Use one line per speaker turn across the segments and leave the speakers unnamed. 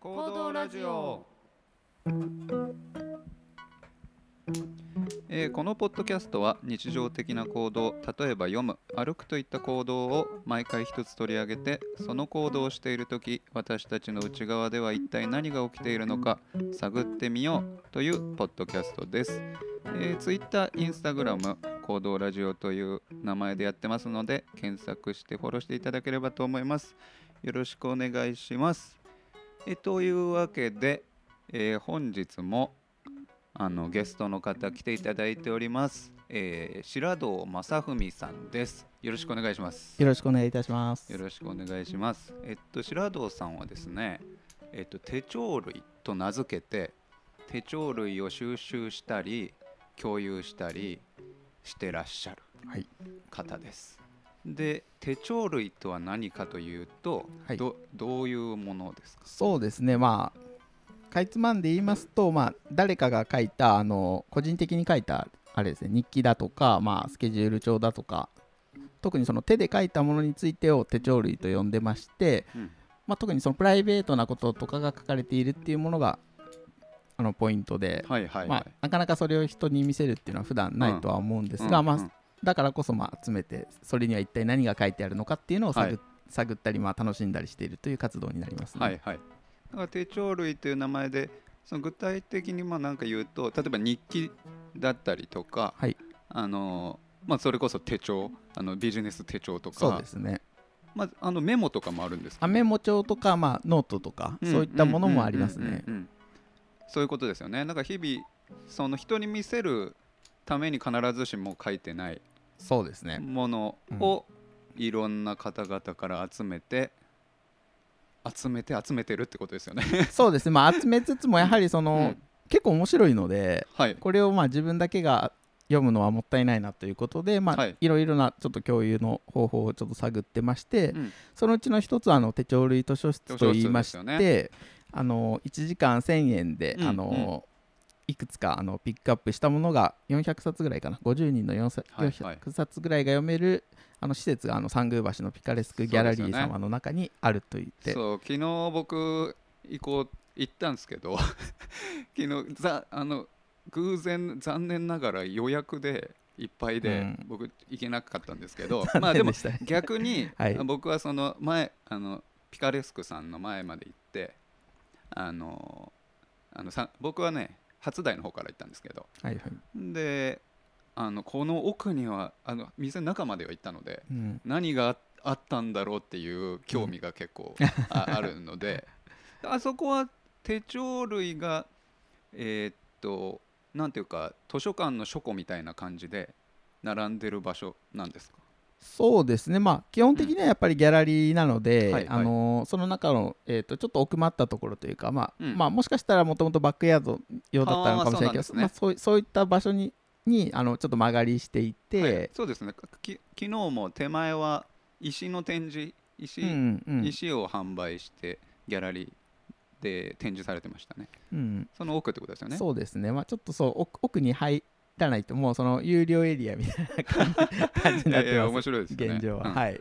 行動ラジオ。えーこのポッドキャストは日常的な行動例えば読む歩くといった行動を毎回一つ取り上げてその行動をしている時私たちの内側では一体何が起きているのか探ってみようというポッドキャストです、えー、Twitter、Instagram 行動ラジオという名前でやってますので検索してフォローしていただければと思います。よろしくお願いします。えーというわけで、えー本日もあのゲストの方来ていただいております、えー、白堂正文さんです。よろしくお願いします。
よろしくお願いいたします。
よろしくお願いします。えっと白堂さんはですねえっと手帳類と名付けて手帳類を収集したり共有したりしてらっしゃる
はい。
方ですで手帳類とは何かというと、
はい
どどういうものですか？
そうですね。まあかいつまんで言いますと、まあ誰かが書いたあの個人的に書いたあれですね日記だとか、まあスケジュール帳だとか、特にその手で書いたものについてを手帳類と呼んでまして、
うん
まあ特にそのプライベートなこととかが書かれているっていうものがあのポイントで。
はいはいはい、
まあ、なかなかそれを人に見せるっていうのは普段ないとは思うんですが、まあ
うんうん
だからこそまあ集めてそれには一体何が書いてあるのかっていうのを探,、
はい
探ったりまあ楽しんだりしているという活動になりますね。
はいはい。だから手帳類という名前でその具体的にまあなんか言うと例えば日記だったりとか、
はい
あのまあそれこそ手帳あのビジネス手帳とか
そうですね
まああのメモとかもあるんですか？
あメモ帳とか、まあ、ノートとか、
うん
そういったものもありますね
そういうことですよね。だから日々その人に見せるために必ずしも書いてない
そうですね。
ものをいろんな方々から集めて集めて集めてるってことですよね。
そうですね、まあ、集めつつもやはりその、
うん
結構面白いので
はい。
これをまあ自分だけが読むのはもったいないなということで、まあ
はい
い、ろいろなちょっと共有の方法をちょっと探ってまして、
うん
そのうちの一つはあの手帳類図書室といいまして、あの1時間1000円で、
うん
あのいくつかあのピックアップしたものが400冊ぐらいかな。50人の400
はいはい。
400冊ぐらいが読めるあの施設があの三宮橋のピカレスクギャラリー様の中にあると言って、
そう昨日僕行こう行ったんですけど 昨日ざあの偶然残念ながら予約でいっぱいで、
うん。
僕行けなかったんですけど まあでも逆に、
はい。
僕はその前あのピカレスクさんの前まで行ってあのあのさ僕はね初台の方から行ったんですけど。
はいはい。
であのこの奥にはあの店の中までは行ったので
うん。
何がああったんだろうっていう興味が結構ああるので。あそこは手帳類がえーっとなんていうか図書館の書庫みたいな感じで並んでる場所なんですか？
そうですね、まあ、基本的にはやっぱりギャラリーなので、
はいはい。
あのーその中の、えー、とちょっと奥まったところというか、まあ
うん。
まあ、もしかしたらもともとバックヤード用だったのかもしれないけど
そうね。
まあ、そうそういった場所ににあのちょっと間借りしていて、
はい。そうですね。き昨日も手前は石の展示石,、
うんうん
石を販売してギャラリーで展示されてましたね。
うん。
その奥ってことですよね。
そうですね、まあ、ちょっとそう奥奥に入らないともうその有料エリアみたいな感じになっ
いやいや面
てます
白いですよね。
現状は、
うん。
はい。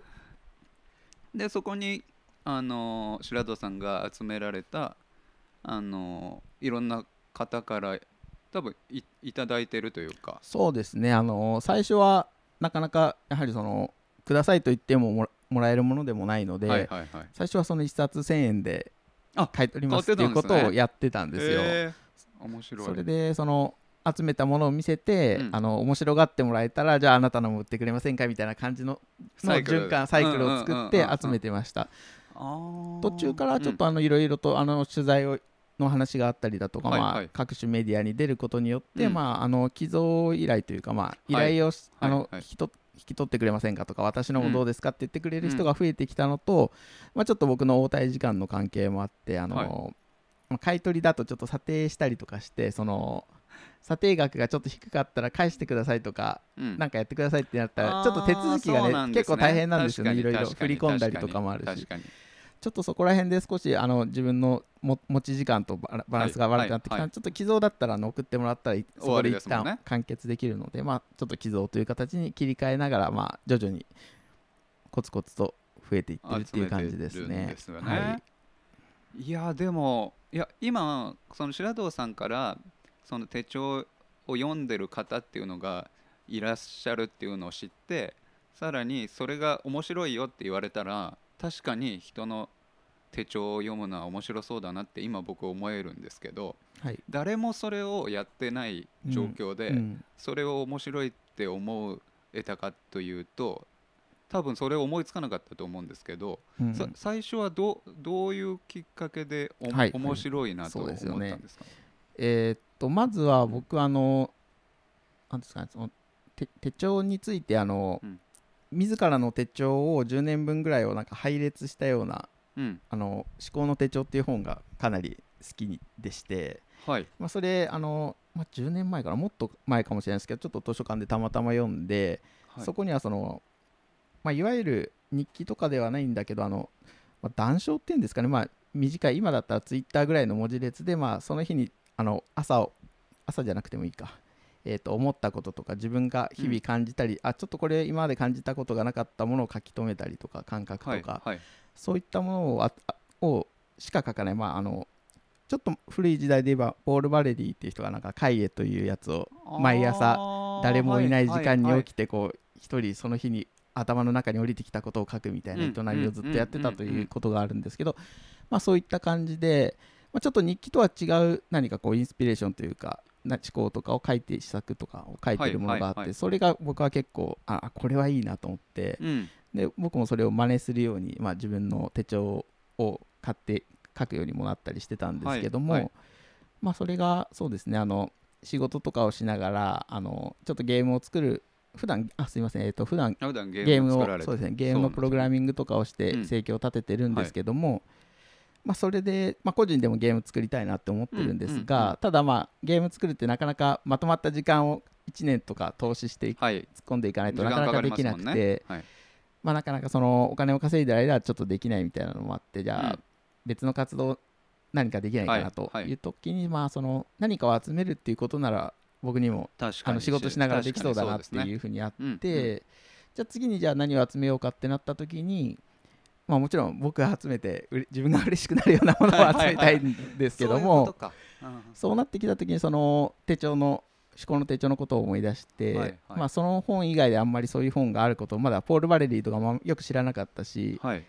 でそこにあの白戸さんが集められたあのいろんな方から多分いいただいてるというか。
そうですね、あのー最初はなかなかやはりそのくださいと言ってももらもらえるものでもないので、
はいはいはい。
最初はその1冊1000円で
あ
買い取りますっていうこと
買ってたんですね。
をやってたんですよ。
面白い。
それでその集めたものを見せて、
うん。
あの面白がってもらえたらじゃああなたのも売ってくれませんかみたいな感じのの循環サイクルを作って
うんうんうん。うん
集めてました。途中からちょっとあのいろいろとあの取材をの話があったりだとか、まあ
はい。はい
各種メディアに出ることによって、
うん。
まあ、あの寄贈依頼というか、まあ、依
はい。
頼をし、あの
はい。はい
引き取引き取ってくれませんかとか私のもどうですかって言ってくれる人が増えてきたのと、まあ、ちょっと僕の応対時間の関係もあってあの、
はい。
まあ買い取りだとちょっと査定したりとかしてその査定額がちょっと低かったら返してくださいとか、
うん。
なんかやってくださいってなったらちょっと手続きがね
ね。
結構大変なんですよねいろいろ振り込んだりとかもあるし。ちょっとそこら辺で少しあの自分のも持ち時間とバランスが悪くなってきたので、
はいはい。
ちょっと寄贈だったらあの送ってもらったらいそこで一旦完結できるので、まあ、ちょっと寄贈という形に切り替えながら、まあ、徐々にコツコツと増えていってるっていう感じですね。はい。
いやでもいや今その白藤さんからその手帳を読んでる方っていうのがいらっしゃるっていうのを知ってさらにそれが面白いよって言われたら確かに人の手帳を読むのは面白そうだなって今僕思えるんですけど
はい。
誰もそれをやってない状況で、
うん
それを面白いって思えたかというと多分それを思いつかなかったと思うんですけど、
うん。
さ最初はどうどういうきっかけでお、
はい。
面白いなと思ったんですか、
えーっとまずは僕あのなんですかねその手手帳についてあの、
うん。
自らの手帳を10年分ぐらいをなんか配列したような
うん。
あの思考の手帳っていう本がかなり好きでして、
はい。
まあ、それあの、まあ、10年前からもっと前かもしれないですけどちょっと図書館でたまたま読んで、
はい。
そこにはその、まあ、いわゆる日記とかではないんだけどあの、まあ、談笑っていうんですかね、まあ、短い今だったらツイッターぐらいの文字列で、まあ、その日にあの朝を朝じゃなくてもいいか、えー、と思ったこととか自分が日々感じたり、あちょっとこれ今まで感じたことがなかったものを書き留めたりとか感覚とか、
はいはい。
そういったものををしか書かない、まあ、あのちょっと古い時代で言えばポール・バレリーっていう人がなんか「会へ」というやつを毎朝誰もいない時間に起きてこう一人その日に頭の中に降りてきたことを書くみたいな
うん
営みをずっとやってたと
うんうんうん。
いうことがあるんですけど、まあ、そういった感じで、まあ、ちょっと日記とは違う何かこうインスピレーションというかな思考とかを書いて施策とかを書いてるものがあって、
はいはいはい。
それが僕は結構あこれはいいなと思って、
うん。
で僕もそれを真似するように、まあ、自分の手帳を買って書くようにもなったりしてたんですけども、
はいはい。
まあ、それがそうですねあの仕事とかをしながらあのちょっとゲームを作る普段あすいませんえっ、と普段
普段ゲ
ゲームをそうですねゲームのプログラミングとかをして
うん。
生計を立ててるんですけども、まあ、それで、まあ、個人でもゲーム作りたいなって思ってるんですが、
うんうんうん。
ただまあゲーム作るってなかなかまとまった時間を1年とか投資してい
はい。
突っ込んでいかないとなかなかできなくて、
まねはい。
まあ、なかなかそのお金を稼いでる間はちょっとできないみたいなのもあってじゃあ
うん。
別の活動何かできないかなと
はい。はい。
いう時にまあその何かを集めるっていうことなら僕にも
確かに。
あの仕事しながらできそうだなっていうふうにあっ
そうですね。
てじゃあ次にじゃあ何を集めようかってなった時にまあもちろん僕が集めて自分が嬉しくなるようなものを集めたいんですけども。そうなってきた時にその手帳の思考の手帳のことを思い出して、
はいはい。
まあ、その本以外であんまりそういう本があることをまだポール・バレリーとかもよく知らなかったし
はい。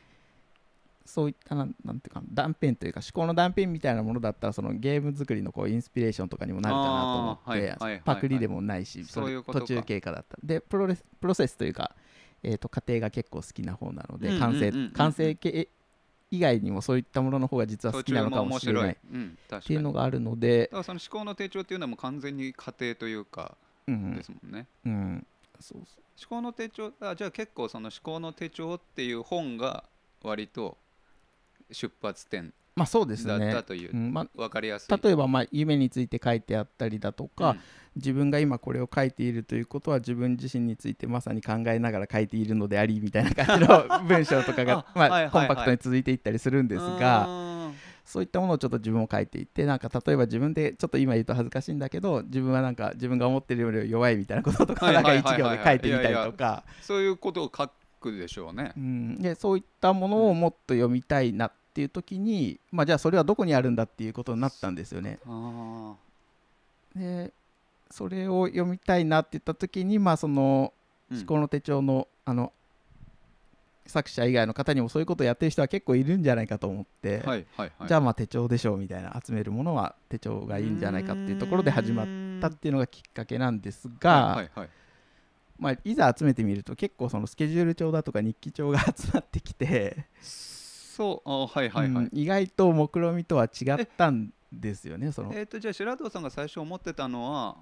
そういったなんていうか断片というか思考の断片みたいなものだったらそのゲーム作りのこうインスピレーションとかにもなるかなと思って、パクリでもないし、途中経過だった。でプロレスプロセスというか、えー、と過程が結構好きな方なので、
うんうん
完成完成形以外にもそういったものの方が実は好きなのか
も
しれない。っ
うん確か
ていう
に
のがあるので
だ、からその思考の手帳っていうのはもう完全に家庭というか
うん
ですもんね、
うん。うん、そうそう。
思考の手帳あじゃあ結構その思考の手帳っていう本が割と出発点
まあそうです
だった
ね、
という
うんま
分かりやすい。
あ、例えばまあ夢について書いてあったりだとか、
うん。
自分が今これを書いているということは自分自身についてまさに考えながら書いているのでありみたいな感じの文章とかが
あはいはいはい。
まあコンパクトに続いていったりするんですがそういったものをちょっと自分も書いていってなんか例えば自分でちょっと今言うと恥ずかしいんだけど自分はなんか自分が思ってるより弱いみたいなこととか
はい
なんか一行で書いてみたりとか。
そういうことを書くでしょうね。
うん。でそういったものをもっと読みたいなっていう時にまあじゃあそれはどこにあるんだっていうことになったんですよね。
あ
でそれを読みたいなって言った時にまあその思考の手帳のあの作者以外の方にもそういうことをやってる人は結構いるんじゃないかと思って、
はいはいはい。
じゃあまあ手帳でしょうみたいな集めるものは手帳がいいんじゃないかっていうところで始まったっていうのがきっかけなんですが、
はいはいはい。
まあ、いざ集めてみると結構そのスケジュール帳だとか日記帳が集まってきて、
そう。あはいはいはい、
うん。意外と目論見みとは違ったんですよねその。
えっ、とじゃあ白藤さんが最初思ってたのは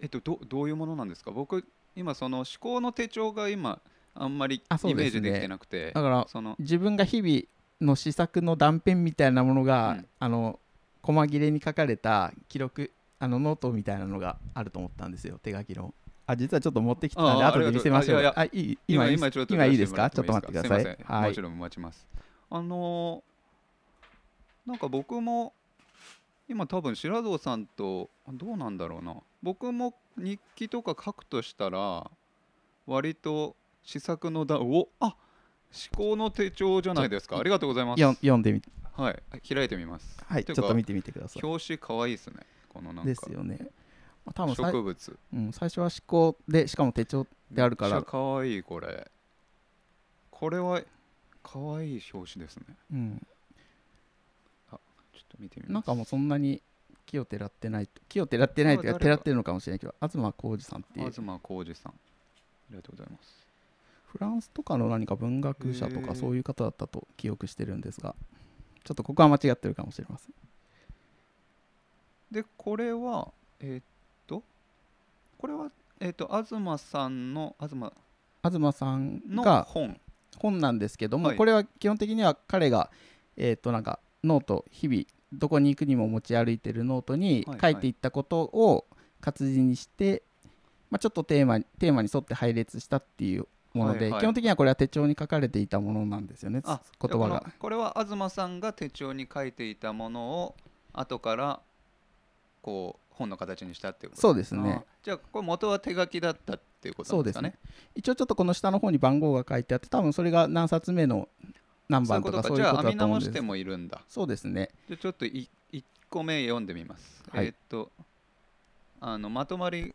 えっ、とどどういうものなんですか？僕今その思考の手帳が今あんまりイメージできてなくて
だから
その
自分が日々の試作の断片みたいなものが、
うん。
あの細切れに書かれた記録あのノートみたいなのがあると思ったんですよ手書きの。あ実はちょっと持ってきてたんで後で見せましょう。
あ
いい今
今ちょっと
今いいですか？ちょっと待ってください。はい。
もちろん待ちますあのーなんか僕も今多分白藤さんとどうなんだろうな。僕も日記とか書くとしたら割と試作のだおあ思考の手帳じゃないですか。ありがとうございます。
読んでみ
はい。開いてみます。
はいちょっと見てみてください。
表紙かわいいですね。このなんか。
ですよね、まあ、多分
植物。
うん、最初は思考でしかも手帳であるから。
めっちゃかわいいこれ。これはかわいい表紙ですね。
うん、
ちょっと見てみます。
なんかもうそんなに木をてらってない木をてらってないというかてらってるのかもしれないけど東浩二さんっていう。
東浩二さん。ありがとうございます。
フランスとかの何か文学者とかそういう方だったと記憶してるんですがちょっとここは間違ってるかもしれません。
でこれはえーっとこれはえーっと東さんの東
東さん
の
が
本
本なんですけども、
はい。
これは基本的には彼がえっ、となんかノート日々どこに行くにも持ち歩いてるノートに
はい
書いていったことを活字にして、まあ、ちょっとテーマにテーマに沿って配列したっていうもので、
はいはい。
基本的にはこれは手帳に書かれていたものなんですよね
あ
言葉が。
これは東さんが手帳に書いていたものを後からこう本の形にしたっていうこと
そうですね。
あじゃあこれ元は手書きだったっていうことなんですかね？
一応ちょっとこの下の方に番号が書いてあって多分それが何冊目の何
そういう
番とか
ことか。じゃあ
そういうことだ
編み直して
と思うんです。
もいるんだ。
そうですね。
じゃあちょっとい1個目読んでみます、
はい。
えーっとあのまとまり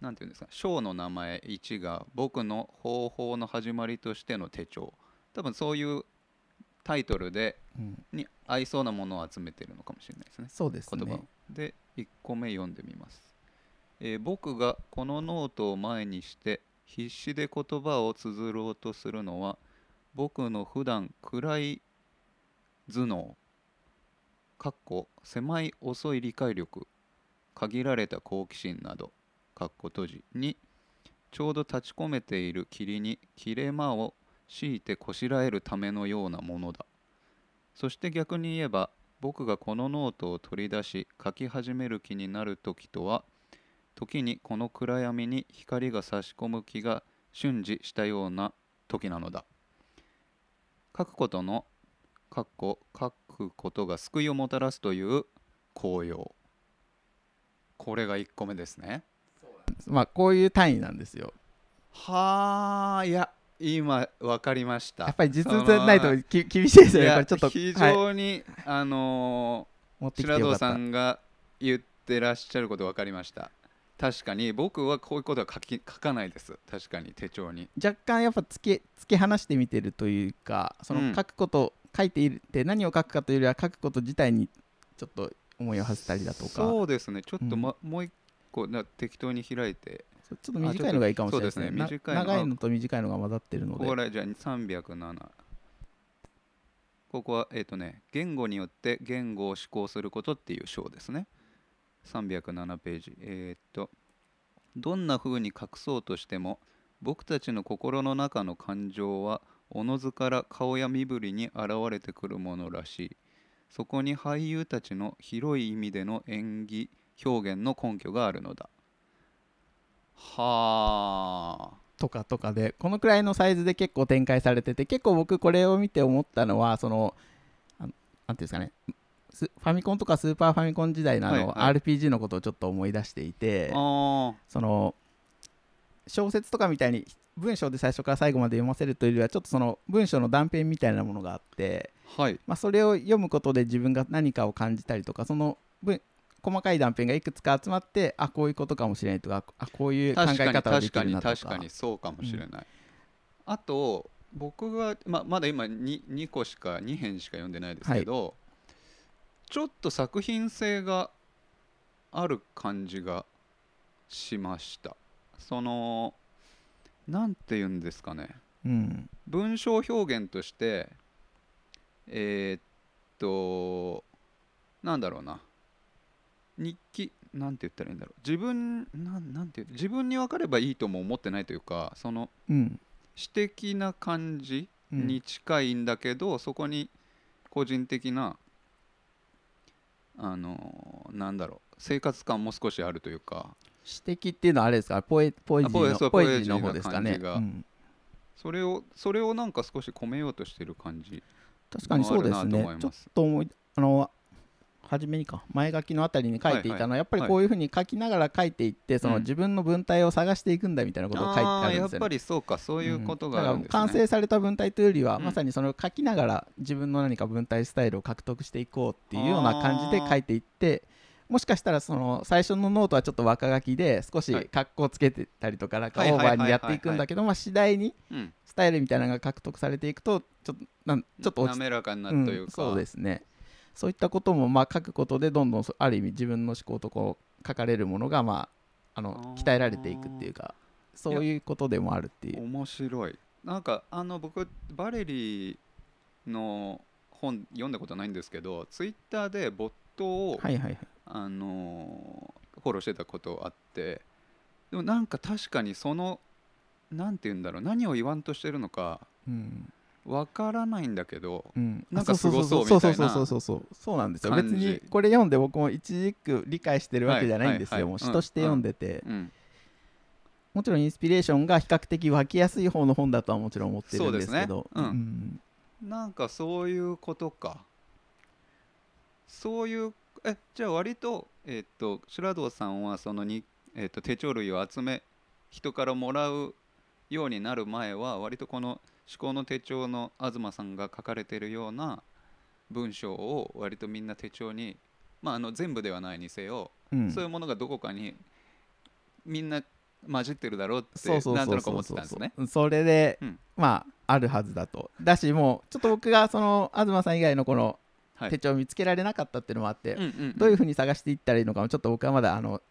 なんていうんですか？章の名前1が僕の方法の始まりとしての手帳。多分そういうタイトルで
うん。
に合いそうなものを集めてるのかもしれないですね。
そうですね。
で1個目読んでみます、えー僕がこのノートを前にして必死で言葉を綴ろうとするのは僕の普段暗い頭脳かっこ狭い遅い理解力限られた好奇心などかっこ閉じにちょうど立ち込めている霧に切れ間を強いてこしらえるためのようなものだ。そして逆に言えば僕がこのノートを取り出し書き始める気になる時とは時にこの暗闇に光が差し込む気が瞬時したような時なのだ。書くことの書くことが救いをもたらすという効用。これが1個目ですね。
まあこういう単位なんですよ。
はあいや今分かりました。
やっぱり実物ないとき厳しいですよね。これちょっと
非
はい、
常に、あの
持って
ー白堂さんが言ってらっしゃること分かりました。確かに僕はこういうことは書き書かないです。確かに手帳に。
若干やっぱ突き突き放してみてるというかそ
うん。
の書くこと、書いているって何を書くかというよりは書くこと自体にちょっと思いを馳せたりだとか。
そうですね。ちょっと、
うん。
まもう一個な適当に開いて
ちょっと短いのがいいかもしれないですね。
すね。
な
短いの。
長いのと短いのが混ざってるので。
これじゃあ307ここはえっ、とね言語によって言語を思考することっていう章ですね。307ページ。えっ、とどんな風に隠そうとしても僕たちの心の中の感情はおのずから顔や身振りに現れてくるものらしい。そこに俳優たちの広い意味での演技表現の根拠があるのだはあ。
とかとかでこのくらいのサイズで結構展開されてて結構僕これを見て思ったのはそのあのなんていうんですかね。スファミコンとかスーパーファミコン時代のあの、
はいはい
RPG のことをちょっと思い出していて
あ
その小説とかみたいに文章で最初から最後まで読ませるというよりはちょっとその文章の断片みたいなものがあって、
ーはい。
まあ、それを読むことで自分が何かを感じたりとかその文細かい断片がいくつか集まってあこういうことかもしれないとかあこういう考え方がで
確かに
きるなとか。
確かにそうかもしれない、あと僕が、ままだ今 2, 2個しか2編しか読んでないですけど、ちょっと作品性がある感じがしました。そのなんて言うんですかね。
うん。
文章表現としてえーっとなんだろうな日記なんて言ったらいいんだろう。自分なんなんて自分に分かればいいとも思ってないというかその
うん。
詩的な感じ
うん。
に近いんだけど、そこに個人的なあのなんだろう生活感も少しあるというか。
詩的っていうのはあれですか？ポエポエジーのポエ
ジー
の方ですかね？
感じが。
うん。
それをそれをなんか少し込めようとしてる感じ
確かにそうですね。ちょっと思いあの初めにか。前書きのあたりに書いていたの。は、やっぱりこういうふうに書きながら書いていって、その
うん。
自分の文体を探していくんだみたいなことを書いてあるんですよ、ね。
やっぱりそうか。そういうことがね、
だから完成された文体というよりは、
うん
まさにその書きながら自分の何か文体スタイルを獲得していこうっていうような感じで書いていってもしかしたらその最初のノートはちょっと若書きで少し
はい。
格好つけてたりとかなんかオーバーにやっていくんだけどまあ次第に
うん
スタイルみたいなのが獲得されていくとちょっとなんちょっと落ち
滑らかにな
うん
るというか、
そうですねそういったこともまあ書くことでどんどんそある意味自分の思考とこう書かれるものがまああの鍛えられていくっていうかそういうことでもあるっていう。
面白い。なんかあの僕バレリーの本読んだことないんですけどツイッターでボットを、
はいはいはい。
あのーフォローしてたことあってでもなんか確かにそのなんて言うんだろう何を言わんとしてるのか
うん
わからないんだけど
うん、
なんかすごそうみたいな
そうそうそうそうそう。そうなんですよ。別にこれ読んで僕も一軸理解してるわけじゃないんですよ、
はいはいはい。
もう詩として読んでて、
うん
もちろんインスピレーションが比較的湧きやすい方の本だとはもちろん思ってるんですけど。
そうですね。うん。なんかそういうことか。そういうえじゃあ割とえっ、と白堂さんはそのに、えっと手帳類を集め人からもらうようになる前は割とこの思考の手帳の東さんが書かれているような文章を割とみんな手帳にまああの全部ではないにせよ、
うん。
そういうものがどこかにみんな混じってるだろうってなんとなく思ってたんですね。
それで、
うん。
まああるはずだと。だしもうちょっと僕がその東さん以外のこの
はい。
手帳を見つけられなかったっていうのもあって、どういうふうに探していったらいいのかもちょっと僕はまだあの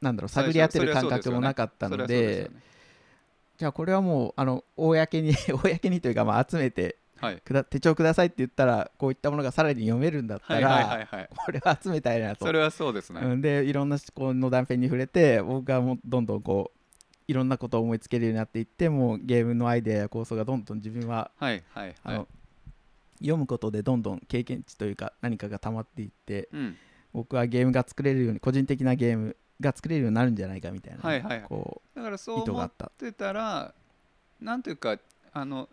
なんだろう探り当てる感覚もなかったの
で
じゃあこれはもうあの公に 公にというかまあ集めて
はい。
くだ手帳くださいって言ったらこういったものがさらに読めるんだった
はい
ら、
はいはいはい。
これは集めたいなと。
それはそうですね、
うん、でいろんな思考の断片に触れて僕がもうどんどんこういろんなことを思いつけるようになっていってもうゲームのアイデアや構想がどんどん自分は
はいはいはい。
あの、読むことでどんどん経験値というか何かが溜まっていって
うん。
僕はゲームが作れるように個人的なゲームが作れるようになるんじゃないかみたいな、
はいはいはい。
こ
だから
う
そう思っ。てたらなんていうかあの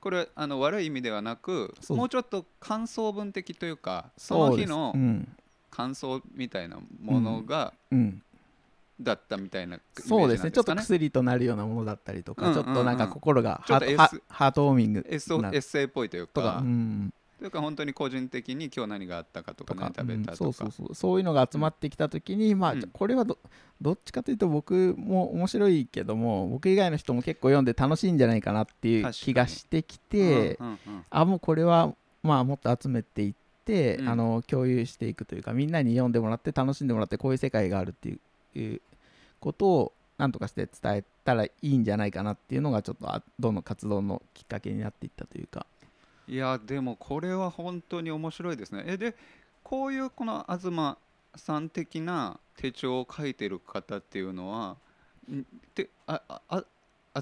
これあの悪い意味ではなくもうちょっと感想文的というかその日の感想みたいなものが、
うん、
だったみたいなイメージ
そうですね。ちょっと薬となるようなものだったりとか、
うんうんうん。
ちょっとなんか心がハート
S
ハハートウォーミング
エッセイっぽいという
か、うん、
というか本当に個人的に今日何があったかとか何食べたとか、
うんそうそうそう。そういうのが集まってきた時に、まあ
うん。
じゃこれはどどっちかというと僕も面白いけども僕以外の人も結構読んで楽しいんじゃないかなっていう気がしてきて、
うんうんうん。
あもうこれはまあもっと集めていって、
うん。
あの共有していくというかみんなに読んでもらって楽しんでもらってこういう世界があるっていうことをなんとかして伝えたらいいんじゃないかなっていうのがちょっとあどんどん活動のきっかけになっていったというか。
いやでもこれは本当に面白いですね。えでこういうこの東さん的な手帳を書いてる方っていうのはんてあああ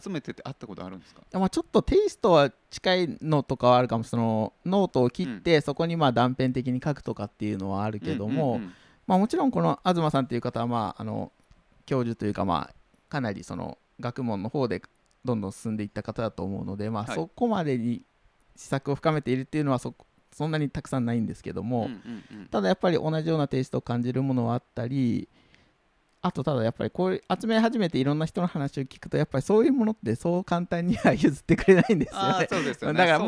集めてて会ったことあるんですか？
まあ、ちょっとテイストは近いのとかはあるかもそのノートを切って、そこにまあ断片的に書くとかっていうのはあるけども、まあ、もちろんこの東さんという方は、まあ、あの教授というか、まあ、かなりその学問の方でどんどん進んでいった方だと思うので、まあ、
はい。
そこまでに施策を深めているっていうのはそそんなにたくさんないんですけども、
うんうんうん
ただやっぱり同じようなテイストを感じるものはあったりあとただやっぱりこう集め始めていろんな人の話を聞くとやっぱりそういうものってそう簡単には譲ってくれないんですよね。
あーそうですよね。
だから。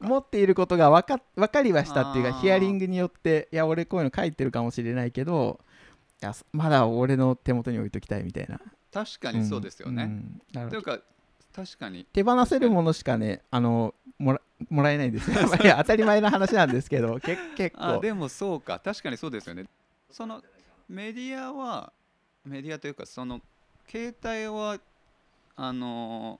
持っていることが分か分かりはしたっていうかヒアリングによっていや俺こういうの書いてるかもしれないけどいやまだ俺の手元に置いときたいみたいな
確かにそうですよね。
んんだから
というか確かに。
手放せるものしかねあのもらもらえないんですよ。やっぱり当たり前の話なんですけどけ結構。
あでもそうか。確かにそうですよね。そのメディアはメディアというかその携帯はあの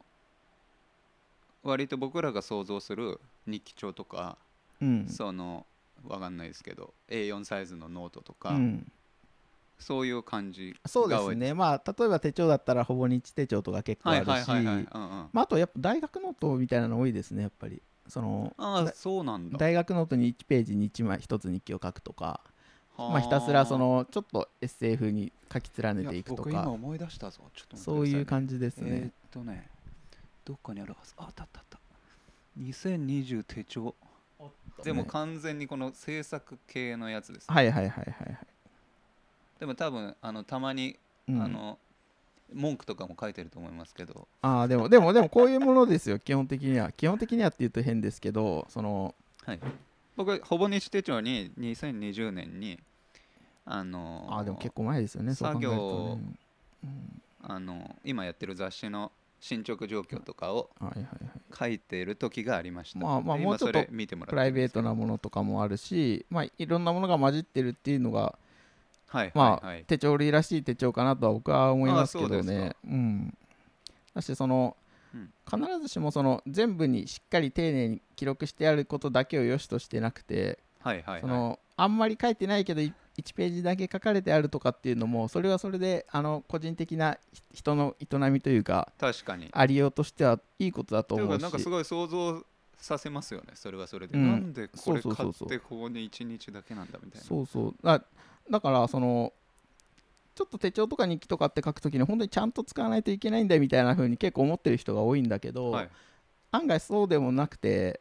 割と僕らが想像する日記帳とか、
うん。
そのわかんないですけど A4 サイズのノートとか、
うん
そういう感じ
そうですね。まあ例えば手帳だったらほぼ日手帳とか結構
はい
あるしあ、あとやっぱ大学ノートみたいなの多いですねやっぱり。その
あそうなんだ。
大学ノートに1ページに1枚1つ日記を書くとか。
はあ。
まあ、ひたすらそのちょっと SF に書き連ねていくと
僕今
か
思い出したぞ。ちょっと待ってくださ
そういう
じ
感じです
えー
ね
っ、とねどっかにあるはず。ああったあったあった。2020手帳。
と、ね、
でも完全にこの制作系のやつです、
はいはいはいはいはい、
でも多分あのたまに、
うん。
あの文句とかも書いてると思いますけど。
あーでもでもでもこういうものですよ。基本的には。基本的にはって言うと変ですけどその
はい。僕ほぼ日手帳に2020年にあの
あーでも結構前ですよね。そう考えると
作
ねうん。
あの今やってる雑誌の進捗状況とかを書いてる時がありました。
まあまあ
で
もうちょっとプライベート
な
なものとかもあるし、まあ、いろんなものが混じってるっていうのが、
はい
まあ
はいはい。
手帳類らしい手帳かなとは僕は思いますけど
あそう。
うん、だしその、
うん。
必ずしもその全部にしっかり丁寧に記録してあることだけを良しとしてなくて、
はいはいはい。
そのあんまり書いてないけど1ページだけ書かれてあるとかっていうのもそれはそれであの個人的なひ人の営みというか
確かに。
ありようとしてはいいことだと思うし。
かなんかすごい想像させますよねそれはそれで、
うん
なんでこれ買ってここに1日だけなんだみたいな
そうそうだだからそのちょっと手帳とか日記とかって書くときに本当にちゃんと使わないといけないんだみたいな風に結構思ってる人が多いんだけど、
はい。
案外そうでもなくて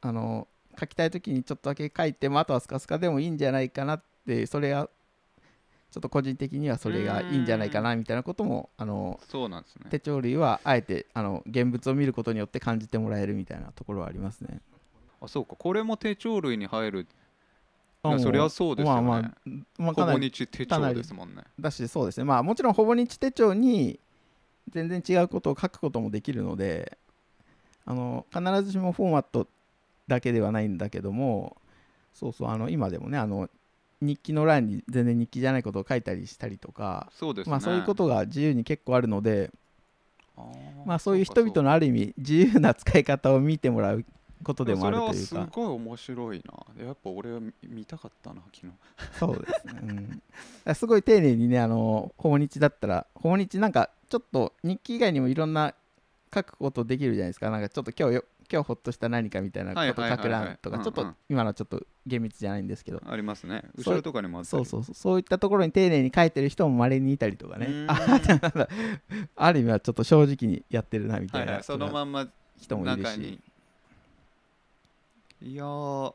あの書きたいときにちょっとだけ書いて、まあ、あとはスカスカでもいいんじゃないかなってそれがちょっと個人的にはそれがいいんじゃないかなみたいなこともあの
そうなんですね。
手帳類はあえてあの現物を見ることによって感じてもらえるみたいなところはありますね。
あそうか。これも手帳類に入るそりゃそうですよね、
まあまあまあ、
ほぼ日手帳ですもんね。
だしそうですね。まあもちろんほぼ日手帳に全然違うことを書くこともできるのであの必ずしもフォーマットだけではないんだけどもそうそうあの今でもねあの日記の欄に全然日記じゃないことを書いたりしたりとか、
そうですね。
まあ、そういうことが自由に結構あるので、まあ、そういう人々のある意味自由な使い方を見てもらうことでもあるというか。
それはすごい面白いな。やっぱ俺は見見たかったな昨日。
そうですね、うん、すごい丁寧にねあの訪日だったら訪日なんかちょっと日記以外にもいろんな書くことできるじゃないですか。なんかちょっと今日よ今日ほっとした何かみたいなこと書く欄とかちょっと今のはちょっと厳密じゃないんですけど。
ありますね。後ろとかにもあ
そうそうそうそういったところに丁寧に書いてる人もまれにいたりとかね。ある意味はちょっと正直にやってるなみたな。
はいいはい。そのまんま
人もいるし
いやー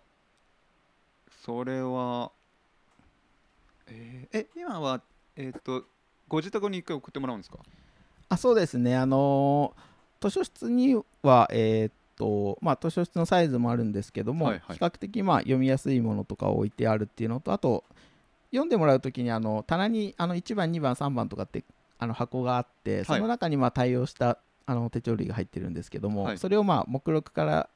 それはえーえ今はえっ、とご自宅に一回送ってもらうんですか？
あそうですね。あのー図書室にはえーっとまあ図書室のサイズもあるんですけども、
はいはい。
比較的まあ読みやすいものとかを置いてあるっていうのとあと読んでもらうときにあの棚にあの1番2番3番とかってあの箱があってその中にまあ対応したあの手帳類が入ってるんですけども、
はい。
それをまあ目録から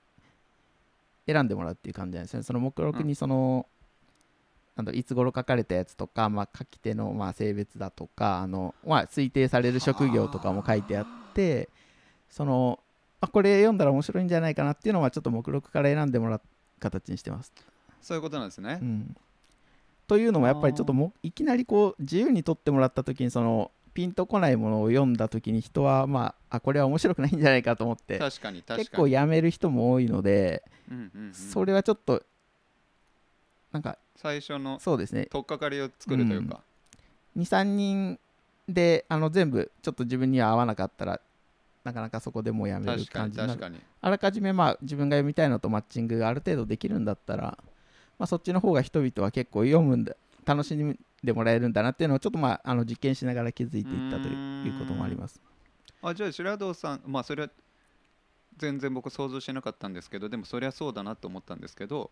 選んでもらうっていう感じなんですね。その目録にその、なんだろういつ頃書かれたやつとか、まあ、書き手のまあ性別だとかあの、まあ、推定される職業とかも書いてあってそのあこれ読んだら面白いんじゃないかなっていうのはちょっと目録から選んでもらう形にしてます。
そういうことなんですね。
う、ん、というのもやっぱりちょっともいきなりこう自由に取ってもらった時にそのピンとこないものを読んだ時に人はまああこれは面白くないんじゃないかと思って
確かに確かに。
結構やめる人も多いので、
うんうんうん。
それはちょっとなんか
最初の
そうですね。
取っかかりを作るというか、
23人であの全部ちょっと自分には合わなかったらなかなかそこでもうやめる感じ。
確かに
あらかじめまあ自分が読みたいのとマッチングがある程度できるんだったら、まあ、そっちの方が人々は結構読むんだ楽しんでもらえるんだなっていうのをちょっとまああの実験しながら気づいていったということもあります。
あじゃあ白堂さんまあそれは全然僕想像してなかったんですけどでもそりゃそうだなと思ったんですけど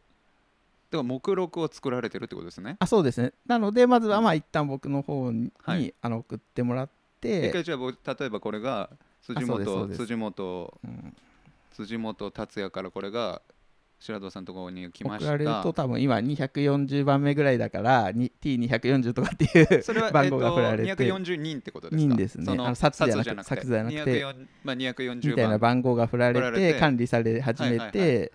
では目録を作られてるってことですね。
あそうですね。なのでまずはまあ一旦僕の方に、
はい。
あの送ってもらっ
一
て、
回じゃあ僕例えばこれが辻
あそうですそう
本
です。
辻本
うん
辻本達也からこれが白堂さんのところに来ました。
送られると多分今240番目ぐらいだからに T240 とかっていう
それは、
番号が振られて
えっと、240人ってことですか？
人ですね。あの札じゃなく
て。
札じゃなくて。
204まあ、240
みたいな番号が振られ
て
て。管理され始め
はいはい
て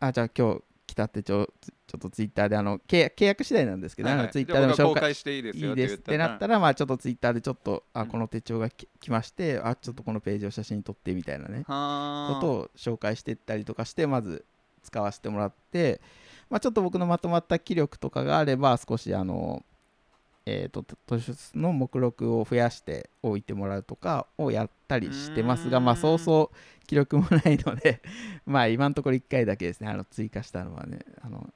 あじゃあ今日来たってちょちょっとツイッターであの契約契約次第なんですけど、
はいはい。
ツイッターでも紹介
していいですよ
いいですってなった
ら
らまあちょっとツイッターでちょっとあ
うん。
この手帳がき来ましてあちょっとこのページを写真撮ってみたいなね。
は
ことを紹介していったりとかしてまず使わせてもらって、まあ、ちょっと僕のまとまった気力とかがあれば少しあのえー、と図書室の目録を増やしておいてもらうとかをやったりしてますが、まあ、そうそう記録もないのでまあ今のところ1回だけですねあの追加したのはねあの、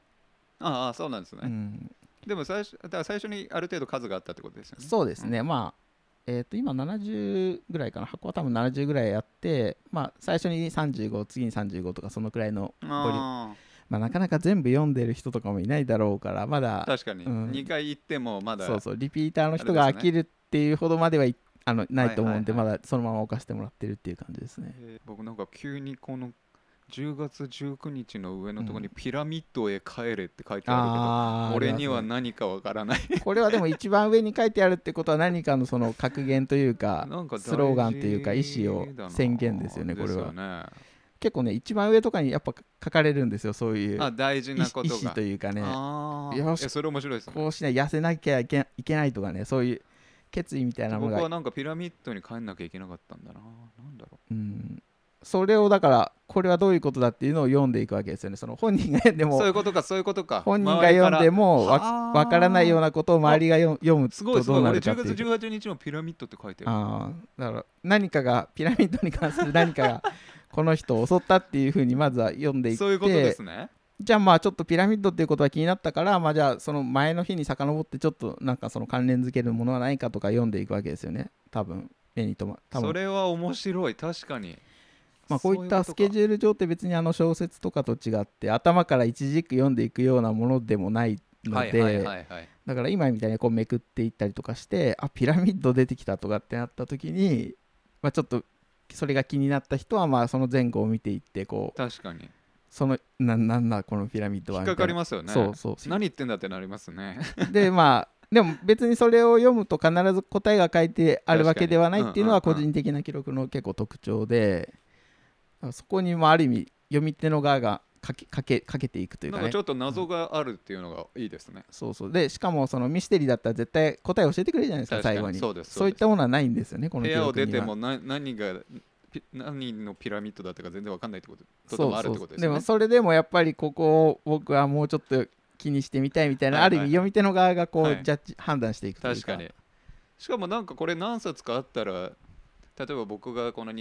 ああそうなんですね、
うん、
でも最初だから最初にある程度数があったってことですよね
そうですね、まあえー、と今70ぐらいかな。箱は多分70ぐらいやって、まあ、最初に35次に35とかそのくらいのボリュー。ム
あ
まあ、なかなか全部読んでる人とかもいないだろうからま
あ
だ
確かに、
うん。
2回行ってもまだ
そうそう。リピーターの人が飽きるっていうほどまではいあのないと思うんで、まだそのまま置かせてもらってるっていう感じですね。
えー。僕なんか急にこの10月19日の上のところに「ピラミッドへ帰れ」って書いてあるけど、俺には何かわからない。
これはでも一番上に書いてあるってことは何かのその格言というか スローガンというか意思を宣言ですよねこれは。結構ね一番上とかにやっぱ書かれるんですよそういう
あ大事
意
なことが。
意思というかね。よし。
いやそれ面白いですね。
こうしない痩せなきゃいけないとかねそういう決意みたいなものが。
僕はなんかピラミッドに帰んなきゃいけなかったんだな。なんだろ
うんそれをだからこれはどういうことだっていうのを読んでいくわけですよね。その本人が読んで
うそうい
も
うことかそういうことか。
本人が読んでもわ
わ
わからないようなことを周りが読読むとどうなるか
10月
っていう。
18日もピラミッドって書いてある。
ああだから何かがピラミッドに関する何かが この人を襲ったっていうふうにまずは読んでいって。
そういうことですね。
じゃあまあちょっとピラミッドっていうことが気になったからまあじゃあその前の日に遡ってちょっとなんかその関連づけるものはないかとか読んでいくわけですよね。多分目に留ま多分。
それは面白い。確かに
まあこういったスケジ
ュー
ル上って別にあの小説とかと違って頭から一軸読んでいくようなものでもないので、だから今みたいにこうめくっていったりとかしてあピラミッド出てきたとかってなった時に、まあ、ちょっとそれが気になった人はまあその前後を見ていってこう
確かに。
そのななんだこのピラミッドは
引っかかり
ま
ますよね。
そうそう
何言ってんだってなりますね。
でまあでも別にそれを読むと必ず答えが書いてあるわけではないっていうのは個人的な記録の結構特徴でそこにもある意味読み手の側がかけかけかけていくというかね。
なんかちょっと謎があるっていうのがいいですね。
そうそう。でしかもそのミステリーだったら絶対答え教えてくれるじゃないですか最後に。
そうです
そういったものはないんですよねこの
部屋を出てもな何がピ何のピラミッドだったか全然わかんないってことこと
そう
もあるってことですね。
もそれでもやっぱりここを僕はもうちょっと気にしてみたいみたいな、
はいはい。
ある意味読み手の側がこう、
はい。
ジャッジ判断していくというか。
確かに。しかもなんかこれ何冊かあったら例えば僕がこの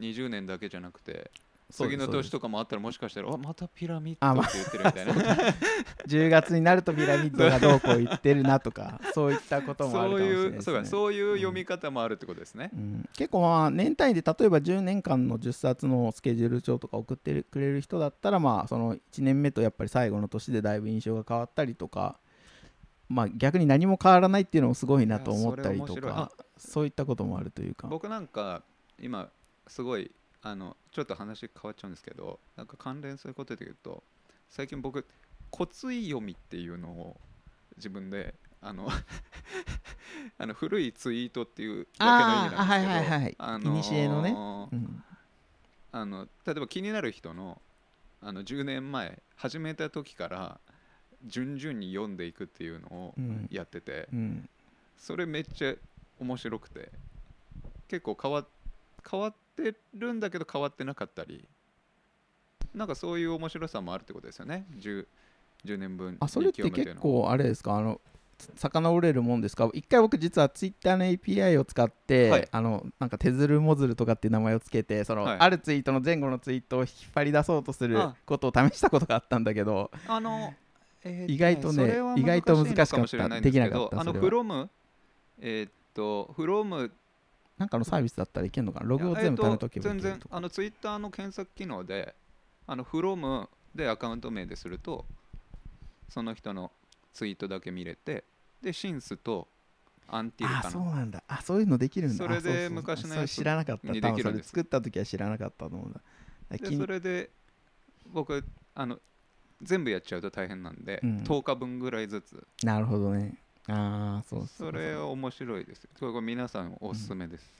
2020年だけじゃなくて次の年とかもあったらもしかしたらあまたピラミッ
あま
ドって言ってるみたいな。
10月になるとピラミッドがどうこう言ってるなとか そういったこともあるか
そう
もしれないです、ね、
いうそうかそういう読み方もあるってことですね、
うん。結構まあ年単位で例えば10年間の10冊のスケジュール帳とか送ってくれる人だったらまあその1年目とやっぱり最後の年でだいぶ印象が変わったりとかまあ逆に何も変わらないっていうのもすごいなと思ったりとかそういったこともあるというか。
僕なんか今すごいあのちょっと話変わっちゃうんですけどなんか関連することで言うと最近僕骨髄読みっていうのを自分であの あの古いツイートっていうだけの意味なんですけど
はいはいはい。
あ
古のね。うん。
あの例えば気になる人のあの10年前始めた時から順々に読んでいくっていうのを
うん。
やってて、
うん。
それめっちゃ面白くて結構変わ変わってるんだけど変わってなかったりなんかそういう面白さもあるってことですよね。10, 10年分
あそれって結構あれですか？あの遡れるもんですか？一回僕実はツイッターの API を使って、
はい。
あのなんか手ずるもずるとかっていう名前をつけてその、
はい。
あるツイートの前後のツイートを引っ張り出そうとする
あ。
ことを試したことがあったんだけど
あの、えー
意外とね意外と難しかった
で
きなかった
あの
それは。
from えーっと from
なんかのサービスだったらいけるのかな？ログを全部貯めとけばい
全
けるとか、
然あのツイッターの検索機能であの from でアカウント名でするとその人のツイートだけ見れてで since と until
あ
かな。
そうなんだ。あそういうのできるんだ。
それで昔のやつ
知らなかった。
できるんです。
それ作った時は知らなかったと思うんだ。
でそれで僕あの全部やっちゃうと大変なんで、
うん。
10日分ぐらいずつ。
なるほどねああそうそ
れは面白いですよ。これこれ皆さんおすすめです、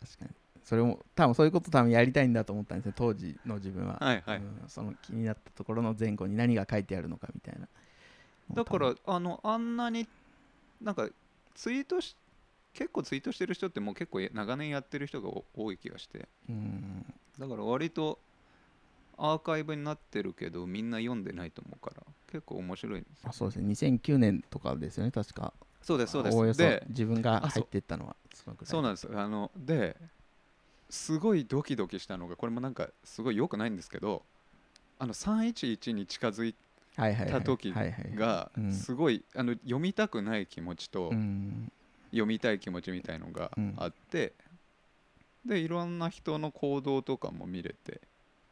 確かに。それも多分そういうこと多分やりたいんだと思ったんですね当時の自分は、
はいはい、
うんその気になったところの前後に何が書いてあるのかみたいな。
だからあのあんなになんかツイートし結構ツイートしてる人ってもう結構長年やってる人が多い気がして。
うん。
だから割とアーカイブになってるけどみんな読んでないと思うから結構面白いんですよ。
あそうですね。2009年とかですよね確か。
そうですそうです。
おおよそ
で
自分が入っていったのはそのくらい。
そうなんですあのですごいドキドキしたのがこれもなんかすごい良くないんですけどあの311に近づい
はいはいはい。
た時
はいはい。
が
うん。
すごいあの読みたくない気持ちと
うん。
読みたい気持ちみたいのが
うん
あってでいろんな人の行動とかも見れて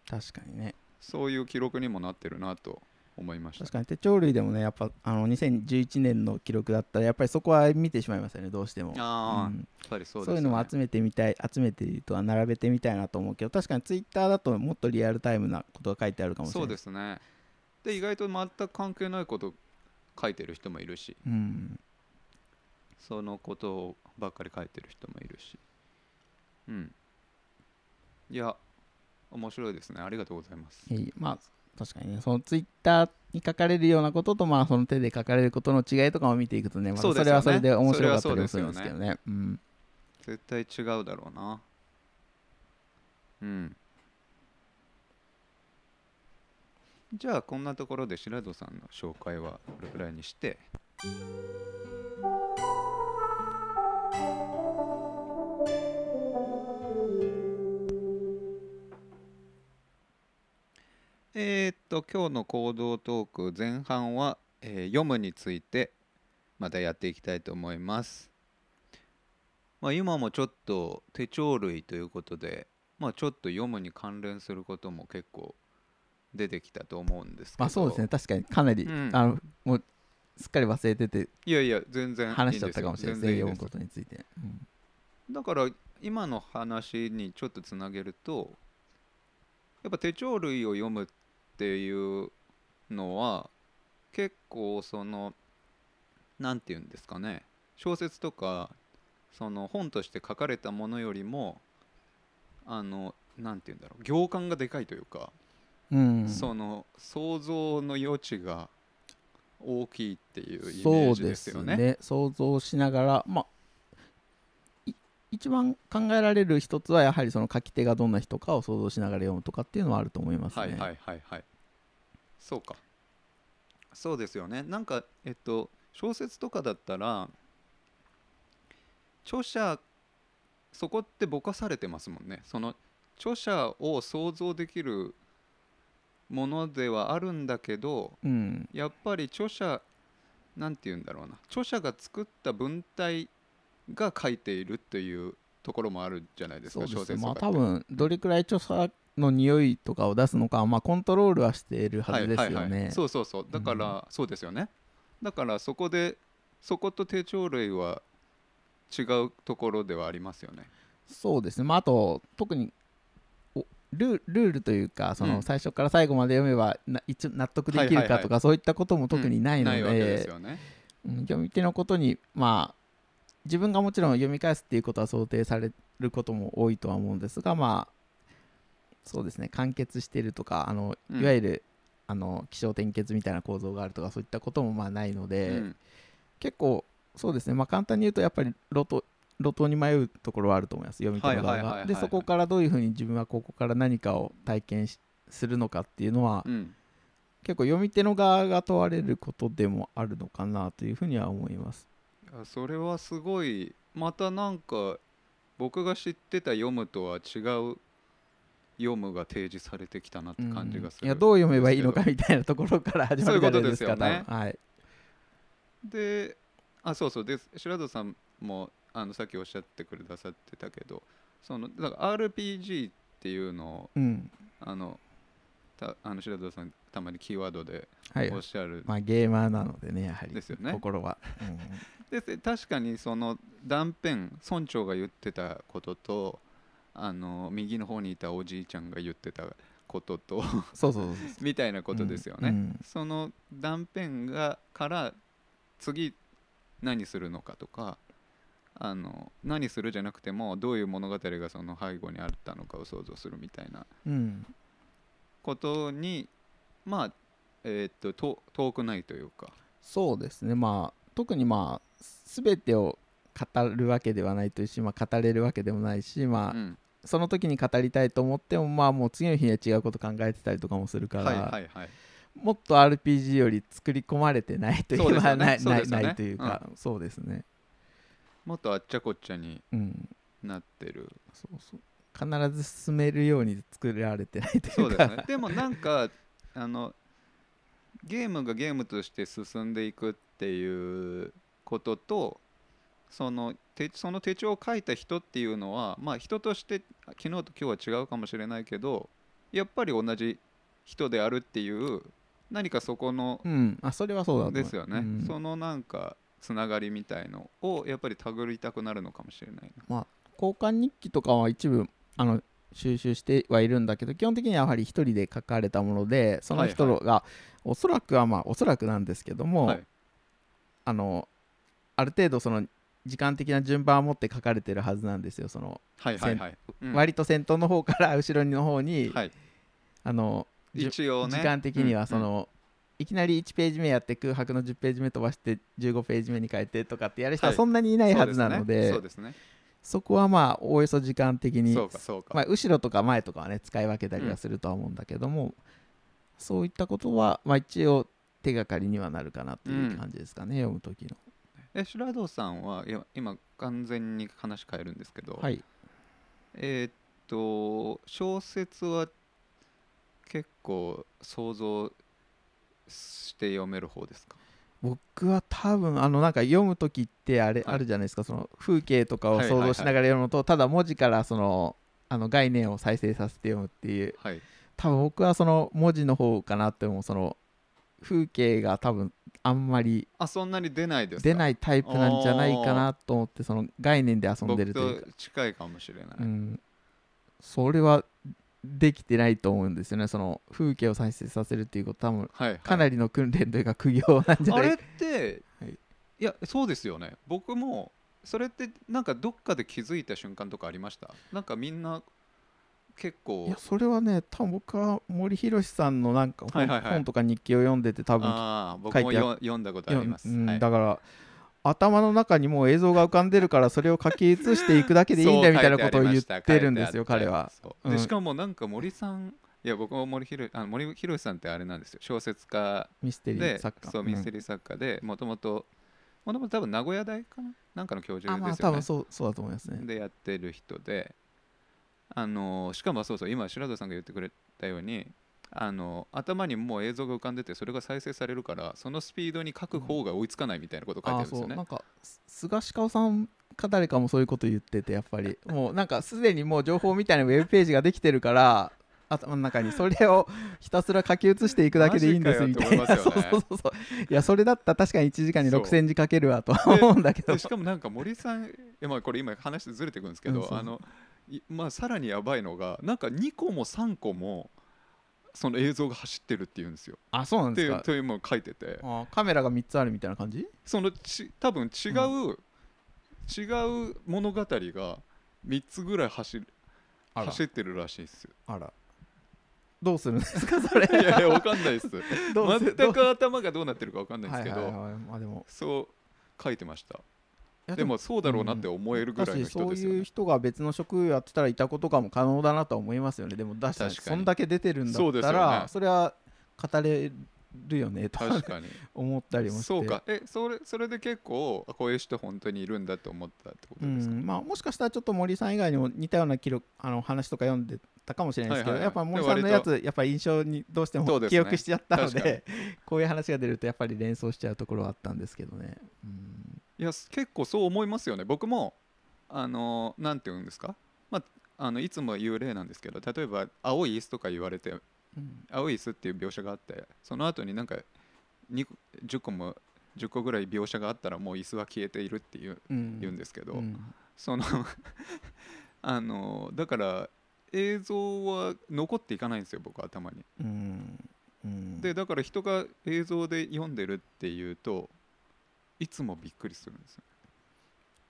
確かにね。
そういう記録にもなってるなと思いました。
確かに。手帳類でもねやっぱあの2011年の記録だったらやっぱりそこは見てしまいますよねどうしても。
ああ、そうです
そういうのも集めてみたい集めてるとは並べてみたいなと思うけど確かにツイッターだともっとリアルタイムなことが書いてあるかもしれ
そう
ない
ですね。で意外と全く関係ないこと書いてる人もいるし。
うん。
そのことばっかり書いてる人もいるし。うん。いや面白いですね。ありがとうございます。
いいまあ確かにねそのツイッターに書かれるようなこととまあその手で書かれることの違いとかも見ていくとねまた
そ
れはそれで面白かったりもするんですけどね。うん。
絶対違うだろうな。うん。じゃあこんなところで白戸さんの紹介はこれくらいにしてえーっと今日の行動トーク前半は、えー読むについてまたやっていきたいと思います。まあ、今もちょっと手帳類ということで、まあ、ちょっと読むに関連することも結構出てきたと思うんですけど。
まあそうですね。確かにかなり、
うん。
あのもうすっかり忘れてて。
いやいや全然
話しちゃったかもしれないですね。読むことについて、うん。
だから今の話にちょっとつなげるとやっぱ手帳類を読むっていうのは結構その何て言うんですかね小説とかその本として書かれたものよりもあの何て言うんだろう行間がでかいというか、
うん
その想像の余地が大きいっていうイメージ
で
ですよね。
すね想像しながらま一番考えられる一つはやはりその書き手がどんな人かを想像しながら読むとかっていうのはあると思いますね。
はいはいはいはい。そうか。そうですよね。なんかえっと小説とかだったら著者そこってぼかされてますもんね。その著者を想像できるものではあるんだけど
うん、
やっぱり著者なんて言うんだろうな。著者が作った文体が書いているっていうところもあるじゃないですか小
そうですまあ多分どれくらい著者の匂いとかを出すのかはまあコントロールはしているはずですよね。
はいはいはい、そうそうそう。だから、そうですよね。だからそこでそこと手帳類は違うところではありますよね。
そうですね、まあ、あと特におルールールというかそ
うん。
の最初から最後まで読めばな一応納得できるかとかそういったことも特にないの
で。
読み手のことにまあ自分がもちろん読み返すっていうことは想定されることも多いとは思うんですがまあそうですね。完結しているとかあの
うん。
いわゆる、あの起承転結みたいな構造があるとかそういったこともまあないので、
うん。
結構そうですね。まあ簡単に言うとやっぱり路頭路頭に迷うところはあると思います。読み手の側
はいはいはいはいはい。
がでそこからどういうふうに自分はここから何かを体験しするのかっていうのは、
うん。
結構読み手の側が問われることでもあるのかなというふうには思います
それはすごいまたなんか僕が知ってた読むとは違う読むが提示されてきたなって感じがする、
いやどう読めばいいのかみたいなところから始まるじゃないですか
そういうことですよね。
はい。
であそうそう。で白戸さんもあのさっきおっしゃってくださってたけどそのだから RPG っていうのを
うん。
あのたあの白戸さんたまにキーワードで
はい
おっしゃる、
まあゲーマーなのでねやはり。
ですよね。
心は、うん。
で確かにその断片村長が言ってたこととあの右の方にいたおじいちゃんが言ってたことと
そうそうそう
みたいなことですよね、
うん。
その断片がから次何するのかとかあの何するじゃなくてもどういう物語がその背後にあったのかを想像するみたいな
うん。
ことにまあえーっとと遠くないというか。
そうですね。まあ特にまあ全てを語るわけではないというし、まあ、語れるわけでもないし、まあ
うん。
その時に語りたいと思ってもまあもう次の日には違うこと考えてたりとかもするから、
はいはいはい。
もっと RPG より作り込まれてないとい
そうですよね。
えばないないというか、そうですね。
もっとあっちゃこっちゃに
うん
なってる。
そうそう。必ず進めるように作られてないと
そ
いううか
ですね。でもなんかあのゲームがゲームとして進んでいくっていうこととその手その手帳を書いた人っていうのはまあ人として昨日と今日は違うかもしれないけどやっぱり同じ人であるっていう何かそこの
うん。あそれはそうだ
ですよね、
うん。
そのなんかつながりみたいのをやっぱり手繰りたくなるのかもしれないな。
交換日記とかは一部あの収集してはいるんだけど基本的にはやはり一人で書かれたものでその人
はい
が、おそらくはまあおそらくなんですけども、
はい。
あのある程度その時間的な順番を持って書かれてるはずなんですよ。その、
はいはいはい、うん。
割と先頭の方から後ろの方に、
はい。
あの
一応ね。
時間的にはそ
うん。
の、いきなり1ページ目やって空白の10ページ目飛ばして15ページ目に変えてとかってやる人は
はい。
そんなにいないはずなので,、
そうですね
そこはまあおおよそ時間的に
そうかそうか、
まあ、後ろとか前とかはね使い分けたりはするとは思うんだけども、そういったことは、まあ、一応手がかりにはなるかなっていう感じですかね、読む時の。
えシュラドさんは今完全に話変えるんですけど、
はい。
えーっと小説は結構想像して読める方ですか？
僕は多分あのなんか読む時ってあれ、
はい。
あるじゃないですか。その風景とかを想像しながら読むのと、ただ文字からそのあの概念を再生させて読むっていう。
はい。
多分僕はその文字の方かなって思う。その風景が多分あんまり
あそんなに出ないですか？
出ないタイプなんじゃないかなと思ってその概念で遊んでる
僕
というか。
と近いかもしれない、
うん、それはできてないと思うんですよね。その風景を再生させるっていうこと多分
はいはい。
かなりの訓練というか苦行なんじゃない？
あれって、
はい。
い、やそうですよね。僕もそれってなんかどっかで気づいた瞬間とかありました？なんかみんな結構
いやそれはね多分僕は森博さんのなんか本,、
はいはいはい。
本とか日記を読んでて多分
ああ僕も
書いてあ
よ読んだことあります、
うん
はい。
だから頭の中にもう映像が浮かんでるからそれを書き写していくだけでいいんだみたいなことを言ってるんですよ彼は。
で
うん。
しかもなんか森さんいや僕も森博あの森博さんってあれなんですよ。小説家
ミステリー
で
作家。
そうミステ
リ
リー作家でもともともともと多分名古屋大かな？なんかの教授ですよね。
多分そうそうだと思いますね。
でやってる人で。あのしかもそうそう今白田さんが言ってくれたようにあの頭にもう映像が浮かんでてそれが再生されるからそのスピードに書く方が追いつかないみたいなことを書いて
あ
るんですよね。
そう。なんかす菅氏顔さんか誰かもそういうこと言っててやっぱり。もうなんかすでにもう情報みたいなウェブページができてるから頭の中にそれを ひたすら書き写していくだけでいいんですみたいな。そうそうそうそう。いやそれだったら確かに1時間に
そう。
6000字書けるわとは思うんだけど。
でしかもなんか森さんまあこれ今話ずれてくるんですけど、
うん
あのいまあさらにやばいのがなんか2個も3個もその映像が走ってるっていうんですよ。
あそうなん
って
ですか？
いうというのを書いてて。
あカメラが3つあるみたいな感じ？
そのち多分違う、違う物語が3つぐらい走る走ってるらしいですよ。
あら。どうするんですか？それ。
いやいやわかんないです。全く頭がどうなってるかわかんないんですけど、
はいはいはい。まあでも。
そう書いてました。でもそうだろうなって思えるぐらいの人ですよね。
いう人が別の職業やってたらいたことかも可能だなとは思いますよね。でもだし
確かに。
そんだけ出てるんだったら
ね。
それは語れるよねと
確かに。
思ったりもして。
そうか。えそれそれで結構あこういう人本当にいるんだって思ったってこと
う
ですか、
ん。まあ、もしかしたらちょっと森さん以外にも似たような記録あの話とか読んでたかもしれないですけど、
はいはいはい。
やっぱ森さんのやつやっぱ印象にどうしても記憶しちゃったので こういう話が出るとやっぱり連想しちゃうところはあったんですけどね。うん
いやす結構そう思いますよね。僕もあのなんて言うんですか、まあ、あのいつも言う例なんですけど例えば青い椅子とか言われて
うん。
青い椅子っていう描写があってその後になんかに10個も10個ぐらい描写があったらもう椅子は消えているっていう
うん。
言うんですけど、
うん。
その あのだから映像は残っていかないんですよ僕頭に。
うん。うん。
でだから人が映像で読んでるっていうといつもびっくりするんですよ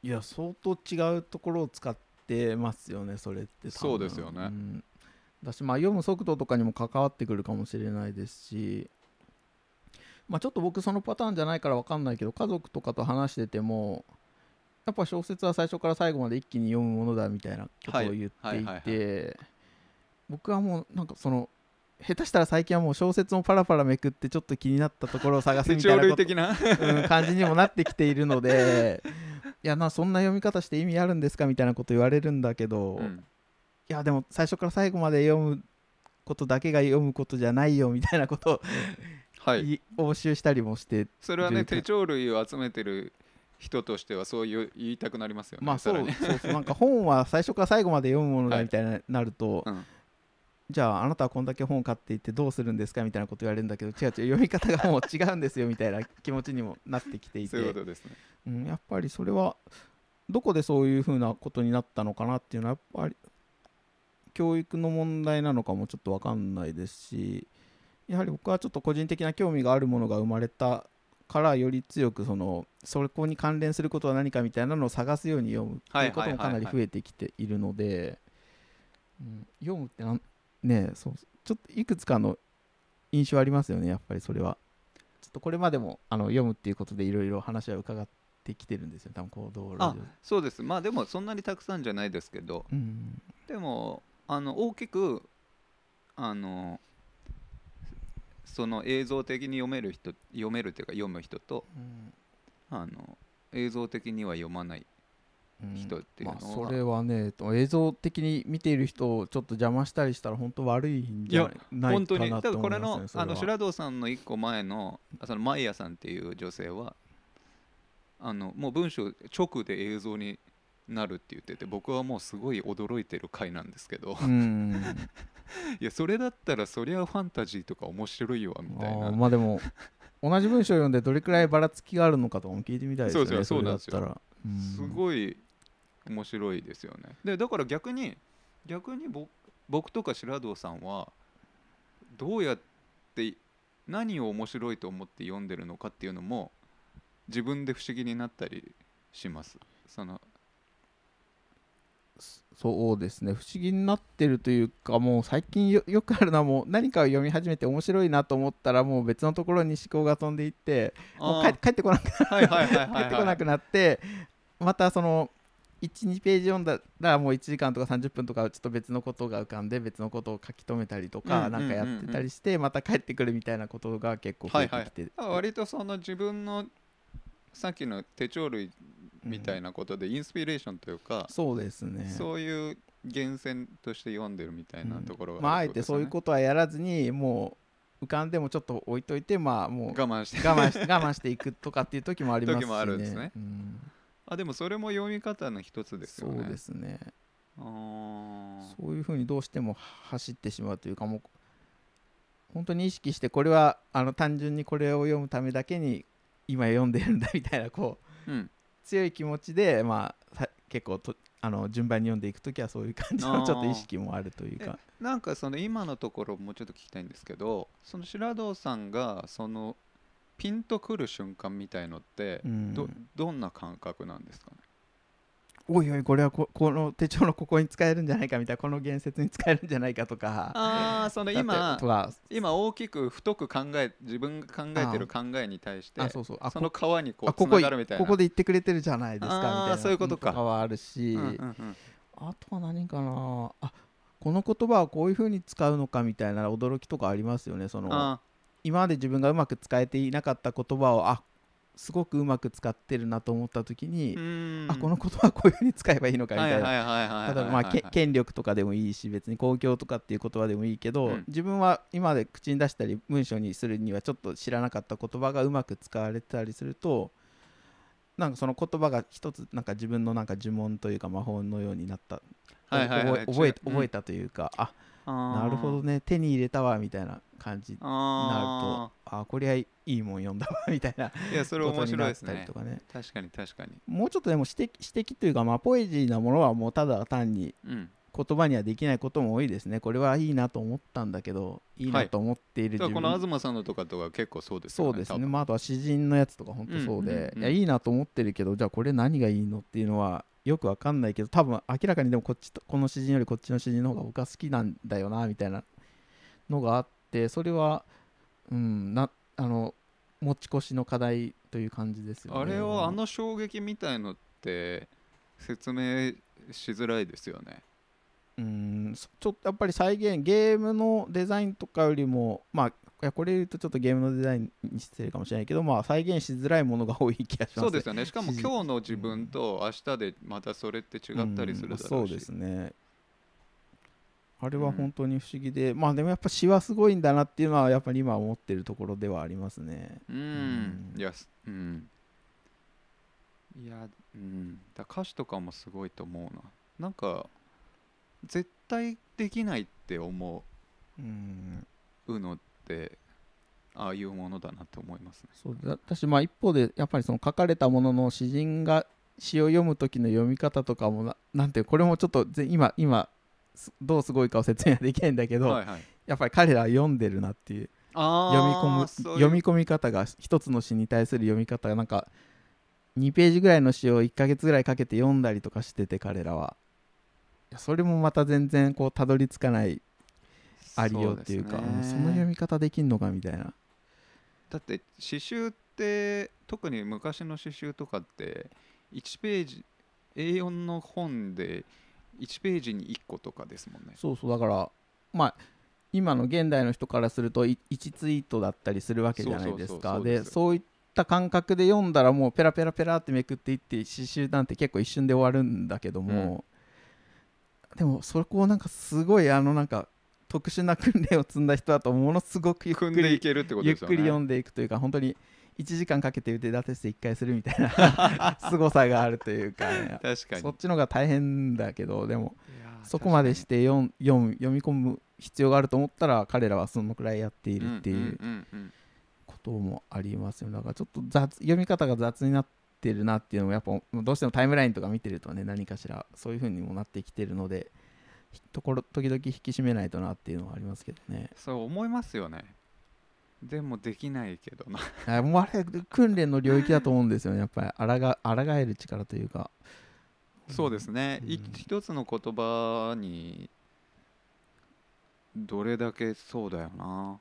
いや相当違うところを使ってますよねそれって
そうですよね。
ん。だしまあ読む速度とかにも関わってくるかもしれないですし。まあちょっと僕そのパターンじゃないから分かんないけど家族とかと話しててもやっぱ小説は最初から最後まで一気に読むものだみたいなことを言っていて僕はもうなんかその下手したら最近はもう小説もパラパラめくってちょっと気になったところを探す
手
みたいなうん、感じにもなってきているので いやなそんな読み方して意味あるんですかみたいなこと言われるんだけど、い
うん。
やでも最初から最後まで読むことだけが読むことじゃないよみたいなことを、
はい。
い応酬したりもして
それはね
11
手帳類を集めてる人としてはそういう言いたくなりますよね
まあそうそうそう。なんか本は最初から最後まで読むものだ
はい
みたいな、なると、
うん
じゃああなたはこんだけ本買っていってどうするんですかみたいなこと言われるんだけど違う違う 読み方がもう違うんですよみたいな気持ちにもなってきていて。うん、やっぱりそれはどこでそういうふうなことになったのかなっていうのはやっぱり教育の問題なのかもちょっと分かんないですしやはり僕はちょっと個人的な興味があるものが生まれたからより強くそのそこに関連することは何かみたいなのを探すように読むっていうこともかなり増えてきているのでうん読むってなんねえそうちょっといくつかの印象ありますよねやっぱりそれは。ちょっとこれまでもあの読むっていうことでいろいろ話は伺ってきてるんですよ。多分行動ラジオで
そうです。まあでもそんなにたくさんじゃないですけど。
うん。
でもあの大きくあのその映像的に読める人読めるっていうか読む人と
うん。
あの映像的には読まない。
うん
人っていうのは。
まあ、それはねと映像的に見ている人をちょっと邪魔したりしたら本当悪いんじゃない
本当に
かな
だからこれ
と思いますね
のあの
それは
白堂さんの一個前のあそのマイヤさんっていう女性はあのもう文章直で映像になるって言ってて僕はもうすごい驚いてる回なんですけど。
うん。
いやそれだったらそりゃファンタジーとか面白いわみたい
あ
な
ーまあでも同じ文章を読んでどれくらいばらつきがあるのかとかも聞いてみたいですよね
そうですよそうなんですよすごい面白いですよね。でだから逆に逆に僕僕とか白堂さんはどうやって何を面白いと思って読んでるのかっていうのも自分で不思議になったりします。その
そうですね。不思議になってるというかもう最近よよくあるのはもう何かを読み始めて面白いなと思ったらもう別のところに思考が飛んでいってもう帰ってこなく
ーはいはいはいはい、
帰ってこなくなってまたその12ページ読んだらもう1時間とか30分とかちょっと別のことが浮かんで別のことを書き留めたりとか
うん
なんかやってたりしてまた帰ってくるみたいなことが結構増えてきて。
あ割とその自分のさっきの手帳類みたいなことでインスピレーションというか、
そうですね。
そういう源泉として読んでるみたいなところが
まああえてそういうことはやらずにもう浮かんでもちょっと置いといてまあもう
我慢して。
我慢し 我慢していくとかっていう時もありますし、ね、
時もあるんですね。
うん
あでもそれも読み方の一つですよね。
そうですね。そういうふうにどうしても走ってしまうというかもう本当に意識してこれはあの単純にこれを読むためだけに今読んでるんだみたいなこう
うん。
強い気持ちでまあさ結構とあの順番に読んでいく時はそういう感じのちょっと意識もあるというか。
なんかその今のところもうちょっと聞きたいんですけどその白堂さんがそのピンとくる瞬間みたいのって
うん。
どどんな感覚なんですかね？
おいおいこれはここの手帳のここに使えるんじゃないかみたいなこの言説に使えるんじゃないかとか。
ああその
だ
今今大きく太く考え自分が考えてる考えに対して
あそうそう。あ
その川にこうつ
あここ
ながるみたいな。
ここで言ってくれてるじゃないですかみたいな。
そういうことか。
のはあるし、
うんうんうん。
あとは何かな。あこの言葉はこういうふうに使うのかみたいな驚きとかありますよねその。
あ
今まで自分がうまく使えていなかった言葉をあすごくうまく使ってるなと思った時に、あこの言葉はこういうふうに使えばいいのかみたいな、例えば権力とかでもいいし別に公共とかっていう言葉でもいいけど、
うん。
自分は今まで口に出したり文章にするにはちょっと知らなかった言葉がうまく使われてたりするとなんかその言葉が一つなんか自分のなんか呪文というか魔法のようになった、
はいはいはい。
覚え覚えたというか、あ
あー
なるほどね。手に入れたわみたいな感じになる
あ
とあこりゃいいもん読んだわみたいな
ーいやそれ面白いですね。
たりとかね。
確かに確かに。
もうちょっとでも指摘指摘というか、まあ、ポエジーなものはもうただ単に
うん
言葉にはできないことも多いですね。これはいいなと思ったんだけどい。い
は
ないと思っている自分、
だからこの東さんのとかとか結構そうですよね
そうですね。まあ、あとは詩人のやつとか本当そうで、
うんうんうん
いやいいなと思ってるけどじゃあこれ何がいいのっていうのはよくわかんないけど多分明らかにでもこっちとこの詩人よりこっちの詩人の方が僕は好きなんだよなみたいなのがあってそれはうんなあの持ち越しの課題という感じですよね。
あれをあの衝撃みたいのって説明しづらいですよね
うんそちょっとやっぱり再現ゲームのデザインとかよりもまあこれ言うとちょっとゲームのデザインに失礼かもしれないけどまあ再現しづらいものが多い気がします。
そうですよね。しかも今日の自分と明日でまたそれって違ったりするだろうし、
うんそうですね。あれは本当に不思議で、まあでもやっぱ詩はすごいんだなっていうのはやっぱり今思ってるところではありますね。
うん、
うん。
いやすうん。いやうん。だ歌詞とかもすごいと思うな。なんか絶対できないって思
う
のってああいうものだなって思いますね。
そう。だ私まあ一方でやっぱりその書かれたものの詩人が詩を読む時の読み方とかもななんてこれもちょっとぜ今今すどうすごいかを説明はできないんだけど、
はいはい。
やっぱり彼らは読んでるなっていう
あ
読み込む読み込み方が一つの詩に対する読み方がなんか2ページぐらいの詩を1ヶ月ぐらいかけて読んだりとかしてて彼らはそれもまた全然こうたどり着かないありようっていうか
そね。
うんその読み方できんのかみたいな。
だって詩集って特に昔の詩集とかって1ページ A4 の本で1ページに1個とかですもんね。
そうそうだからまあ今の現代の人からすると1ツイートだったりするわけじゃないですか。
で
そういった感覚で読んだらもうペラペラペラってめくっていって詩集なんて結構一瞬で終わるんだけども、でもそこをなんかすごいあのなんか特殊な訓練を積んだ人だとものすごくゆっくり
組んでいけるってこと
ゆっくり読んでいくというか本当に1時間かけて腕立て伏せ1回するみたいな 凄さがあるというかね、
確かに。
そっちの方が大変だけどでもそこまでして読む読み込む必要があると思ったら彼らはそのくらいやっているっていうこともありますよ。だからちょっと雑読み方が雑になってるなっていうのもやっぱどうしてもタイムラインとか見てるとね何かしらそういう風にもなってきてるのでひところ時々引き締めないとなっていうのはありますけどね。
そう思いますよね。でもできないけどな。
あもうあれ訓練の領域だと思うんですよね。やっぱりあらが抗える力というか。
そうですね、い
うん。
一つの言葉にどれだけそうだよな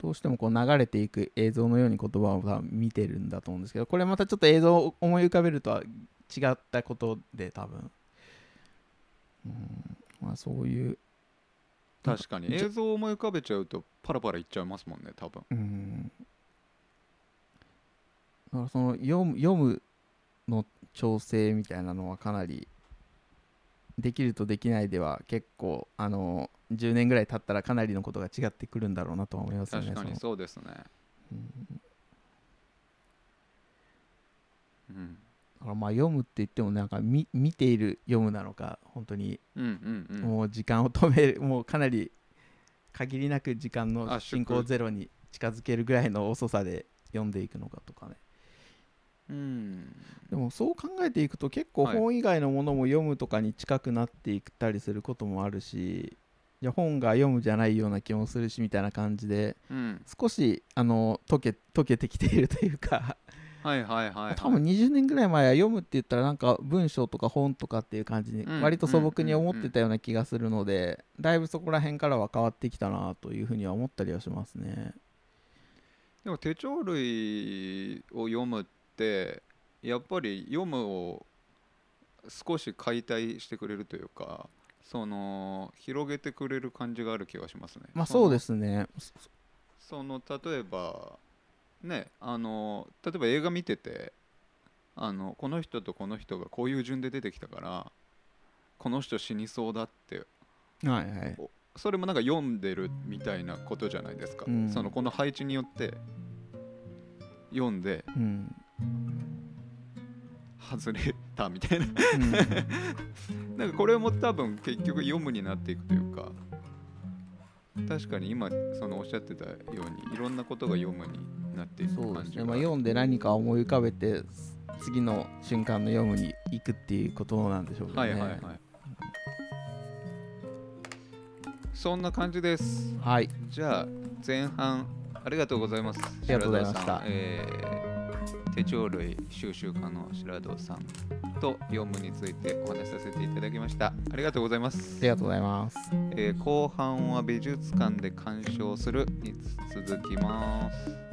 どうしてもこう流れていく映像のように言葉を見てるんだと思うんですけどこれまたちょっと映像を思い浮かべるとは違ったことで多分。うん。まあそういう。
確かに映像を思い浮かべちゃうとパラパラいっちゃいますもんね多分。
うん。だからその読む読むの調整みたいなのはかなりできるとできないでは結構あの10年ぐらい経ったらかなりのことが違ってくるんだろうなとは思いますよね
確かに
そ
そうですね。
のうん。
うん。
だからまあ読むって言ってもなんか見見ている読むなのか本当に。もう時間を止めるもうかなり限りなく時間の進行ゼロに近づけるぐらいの遅さで読んでいくのかとかね
うん。
でもそう考えていくと結構
はい。
本以外のものも読むとかに近くなっていったりすることもあるし、じゃあ本が読むじゃないような気もするしみたいな感じで
うん。
少しあの溶け溶けてきているというか。
はいはいはい、はい、
多分20年ぐらい前は読むって言ったらなんか文章とか本とかっていう感じに
うん。
割と素朴に思ってたような気がするのでだいぶそこら辺からは変わってきたなというふうには思ったりはしますね。
でも手帳類を読むってやっぱり読むを少し解体してくれるというかその広げてくれる感じがある気がしますね。
まあそうですね。
その例えばねあの例えば映画見ててあのこの人とこの人がこういう順で出てきたからこの人死にそうだって
はいはい。
それもなんか読んでるみたいなことじゃないですか、
うん
そのこの配置によって読んで
うん。
外れたみたいな。
うん。
なんかこれも多分結局読むになっていくというか確かに今そのおっしゃってたようにいろんなことが読むになっていく
そうですね、
感じが
まあ、読んで何か思い浮かべて次の瞬間の読むに行くっていうことなんでしょうけどね。
はいはいはい。そんな感じです。
はい。
じゃあ前半ありがとうございます。あ
りがとうございました。
えー手帳類収集家の白戸さんと読むについてお話しさせていただきました。ありがとうございます。
ありがとうございます。
えー後半は美術館で鑑賞するに続きます